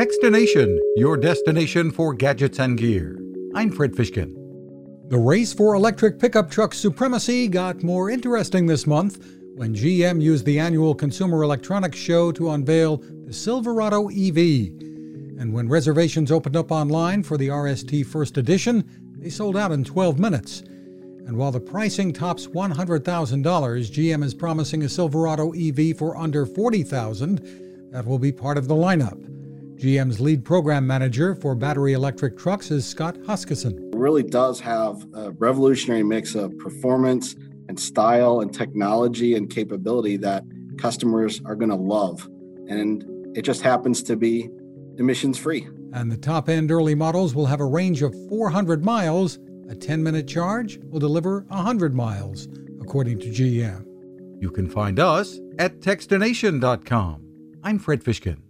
Techstination, your destination for gadgets and gear. I'm Fred Fishkin. The race for electric pickup truck supremacy got more interesting this month when GM used the annual Consumer Electronics Show to unveil the Silverado EV. And when reservations opened up online for the RST First Edition, they sold out in 12 minutes. And while the pricing tops $100,000, GM is promising a Silverado EV for under $40,000 that will be part of the lineup. GM's lead program manager for battery electric trucks is Scott Huskisson. It really does have a revolutionary mix of performance and style and technology and capability that customers are going to love. And it just happens to be emissions free. And the top end early models will have a range of 400 miles a 10 minute charge will deliver 100 miles, according to GM. You can find us at Techstination.com. I'm Fred Fishkin.